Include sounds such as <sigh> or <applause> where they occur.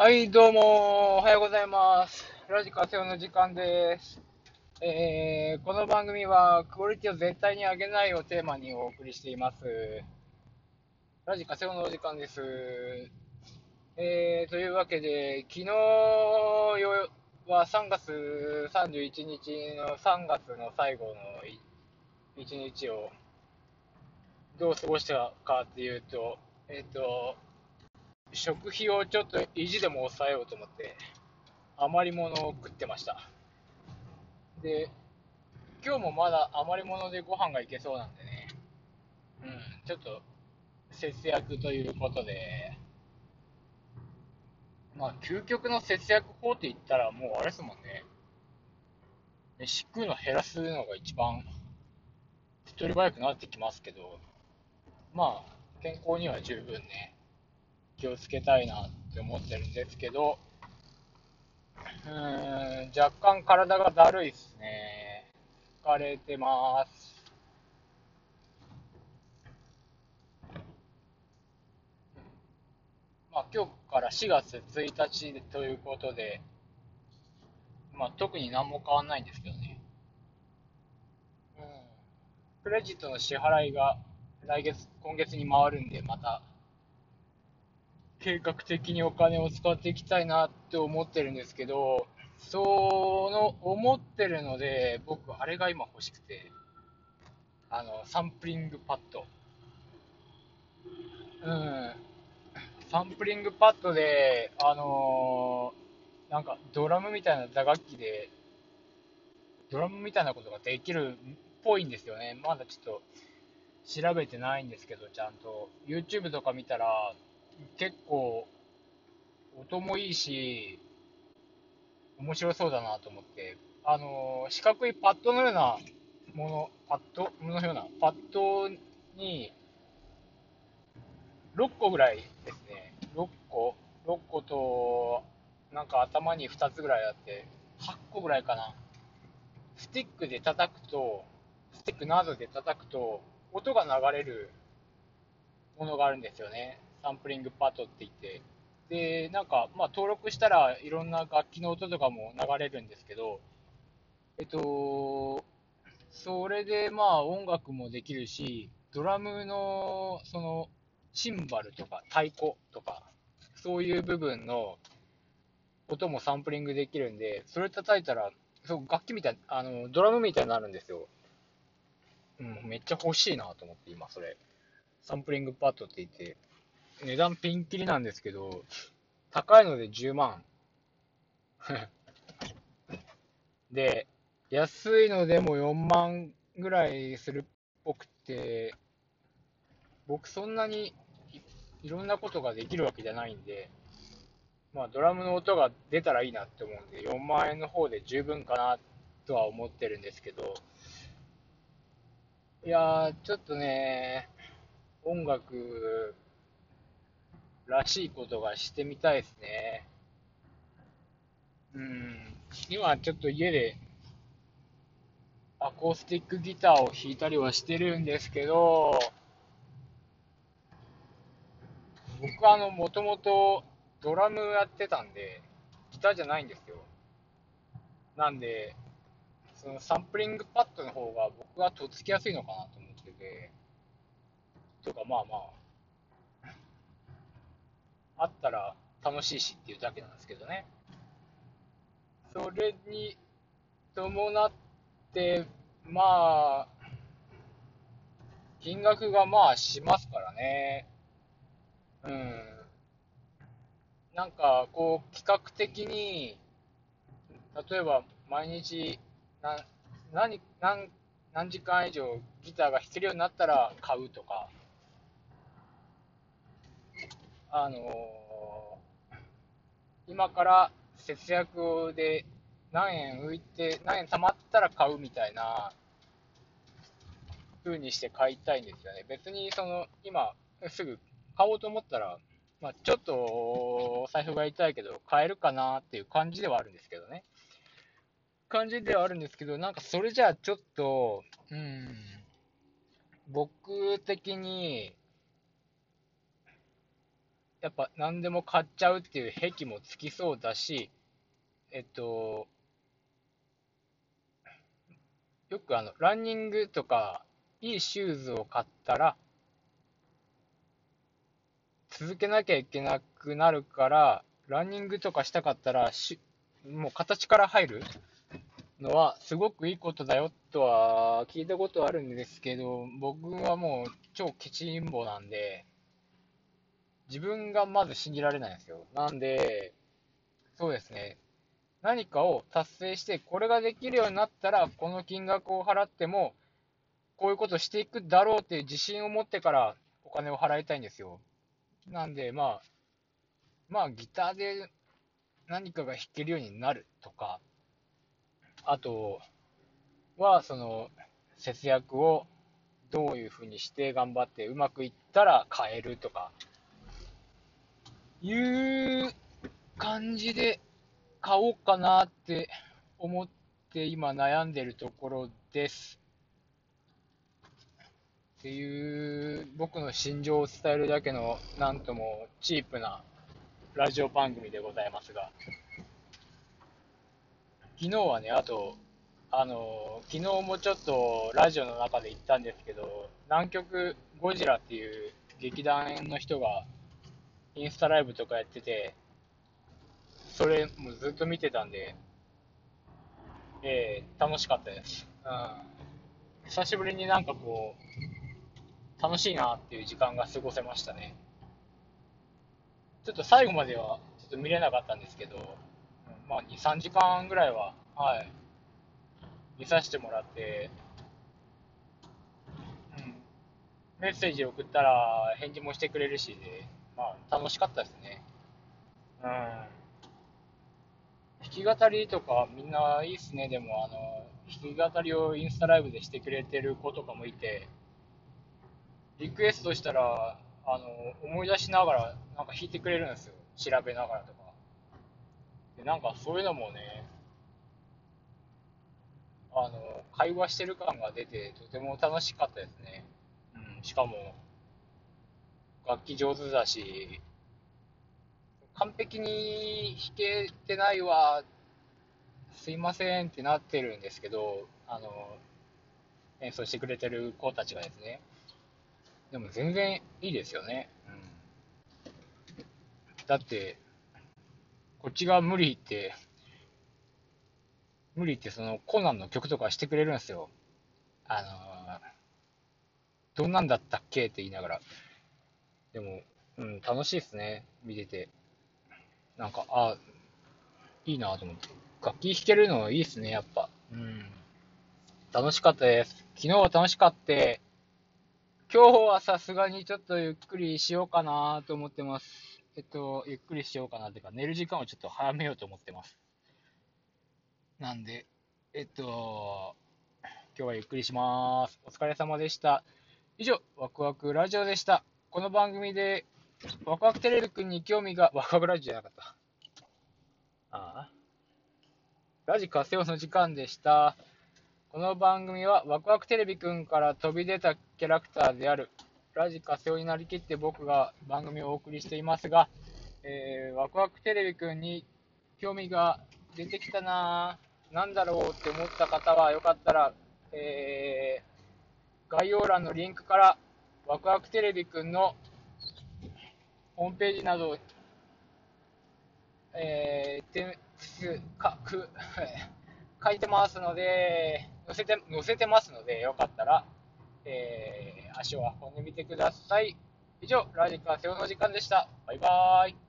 はい、どうも、おはようございます。ラジカセオの時間です。えー、この番組は、クオリティを絶対に上げないをテーマにお送りしています。ラジカセオのお時間です。えー、というわけで、昨日は3月31日の3月の最後の1日をどう過ごしたかっていうと、えっ、と、食費をちょっと意地でも抑えようと思って、余り物を食ってました。で、今日もまだ余り物でご飯がいけそうなんでね、うん、ちょっと節約ということで、まあ、究極の節約法って言ったら、もうあれですもんね、飯食うの減らすのが一番手っ取り早くなってきますけど、まあ、健康には十分ね、気をつけたいなって思ってるんですけど、うーん、若干体がだるいっすね。疲れてます。まあ今日から4月1日ということで、まあ特に何も変わんないんですけどね。うん。クレジットの支払いが来月、今月に回るんで、また計画的にお金を使っていきたいなって思ってるんですけど、その思ってるので、僕、あれが今欲しくて、あの、サンプリングパッド。うん。サンプリングパッドで、あのーなんかドラムみたいな打楽器で、ドラムみたいなことができるっぽいんですよね。まだちょっと調べてないんですけど、ちゃんと。YouTube とか見たら、結構音もいいし面白そうだなと思って。あのー四角いパッドのようなものパッドのようなパッドに6個ぐらいですね。6個。6個となんか頭に2つぐらいあって8個ぐらいかな。スティックで叩くとスティックなどで叩くと音が流れるものがあるんですよね。サンプリングパッドって言って。で、なんか、まあ、登録したらいろんな楽器の音とかも流れるんですけど、えっと、それでまあ音楽もできるし、ドラムのそのシンバルとか太鼓とか、そういう部分の音もサンプリングできるんで、それ叩いたら、そう楽器みたい、あの、ドラムみたいになるんですよ。うん、めっちゃ欲しいなと思って今それ。サンプリングパッドって言って、値段ピンキリなんですけど、高いので10万。<laughs> で、安いのでも4万ぐらいするっぽくて、僕そんなにいいろんなことができるわけじゃないんで、まあドラムの音が出たらいいなって思うんで、4万円の方で十分かなとは思ってるんですけど、いやー、ちょっとね、音楽らしいことがしてみたいですね。うん。今ちょっと家でアコースティックギターを弾いたりはしてるんですけど、僕あの、もともとドラムやってたんで、ギターじゃないんですよ。なんで、そのサンプリングパッドの方が僕はとっつきやすいのかなと思ってて、とかまあまあ、あったら楽しいしっていうだけなんですけどね。それに伴って、まあ、金額がまあしますからね。うん。なんか、こう、企画的に、例えば毎日な何何何時間以上ギターが弾けるようになったら買うとか、あのー今から節約で何円浮いて、何円貯まったら買うみたいな風にして買いたいんですよね。別にその今すぐ買おうと思ったら、まあ、ちょっと財布が痛いけど買えるかなっていう感じではあるんですけどね。感じではあるんですけど、なんかそれじゃあちょっと、うん、僕的に、やっぱ何でも買っちゃうっていう癖もつきそうだし、えっと、よくあの、ランニングとか、いいシューズを買ったら、続けなきゃいけなくなるから、ランニングとかしたかったら、しもう形から入るのはすごくいいことだよとは聞いたことあるんですけど、僕はもう超ケチンボなんで、自分がまず信じられないんですよ。なんで、そうですね。何かを達成して、これができるようになったら、この金額を払っても、こういうことしていくだろうっていう自信を持ってからお金を払いたいんですよ。なんで、まあ、まあ、ギターで何かが弾けるようになるとか、あとは、その、節約をどういうふうにして頑張ってうまくいったら買えるとか、いう感じで買おうかなって思って今悩んでるところです。っていう僕の心情を伝えるだけのなんともチープなラジオ番組でございますが昨日はねあとあの昨日もちょっとラジオの中で言ったんですけど南極ゴジラっていう劇団の人がインスタライブとかやっててそれもずっと見てたんでえー、楽しかったです、うん、久しぶりになんかこう楽しいなっていう時間が過ごせましたね。ちょっと最後まではちょっと見れなかったんですけど、まあ、2、3時間ぐらいは、はい、見させてもらって、うん、メッセージ送ったら返事もしてくれるしで、まあ、楽しかったですね。うん。弾き語りとかみんないいっすね。でも、あの、弾き語りをインスタライブでしてくれてる子とかもいて、リクエストしたら、あの、思い出しながら、なんか弾いてくれるんですよ。調べながらとか。で、なんかそういうのもね、あの、会話してる感が出て、とても楽しかったですね。しかも、楽器上手だし、完璧に弾けてないわ、すいませんってなってるんですけど、あの、演奏してくれてる子たちがですね、でも全然いいですよね。うん。だって、こっちが無理って、無理ってそのコナンの曲とかしてくれるんですよ。あの、どんなんだったっけ？って言いながら。でも、うん、楽しいですね。見てて。なんか、あ、いいなと思って。楽器弾けるのいいっすね、やっぱ。うん。楽しかったです。昨日は楽しかった。今日はさすがにちょっとゆっくりしようかなと思ってます。えっと、ゆっくりしようかなっていうか、寝る時間をちょっと早めようと思ってます。なんで、えっと、今日はゆっくりします。お疲れ様でした。以上、ワクワクラジオでした。この番組で、ワクワクテレビくんに興味が、ワクワクラジオじゃなかった。ああ。ラジカセオの時間でした。この番組はワクワクテレビくんから飛び出たキャラクターであるラジカセオになりきって僕が番組をお送りしていますが、えー、ワクワクテレビくんに興味が出てきたなぁ、なんだろうって思った方はよかったら、えー、概要欄のリンクからワクワクテレビくんのホームページなど、えー、てすかく <laughs> 書いてますので、載せて、載せてますので、よかったら、えー、足を運んでみてください。以上、ラジカセオの時間でした。バイバーイ。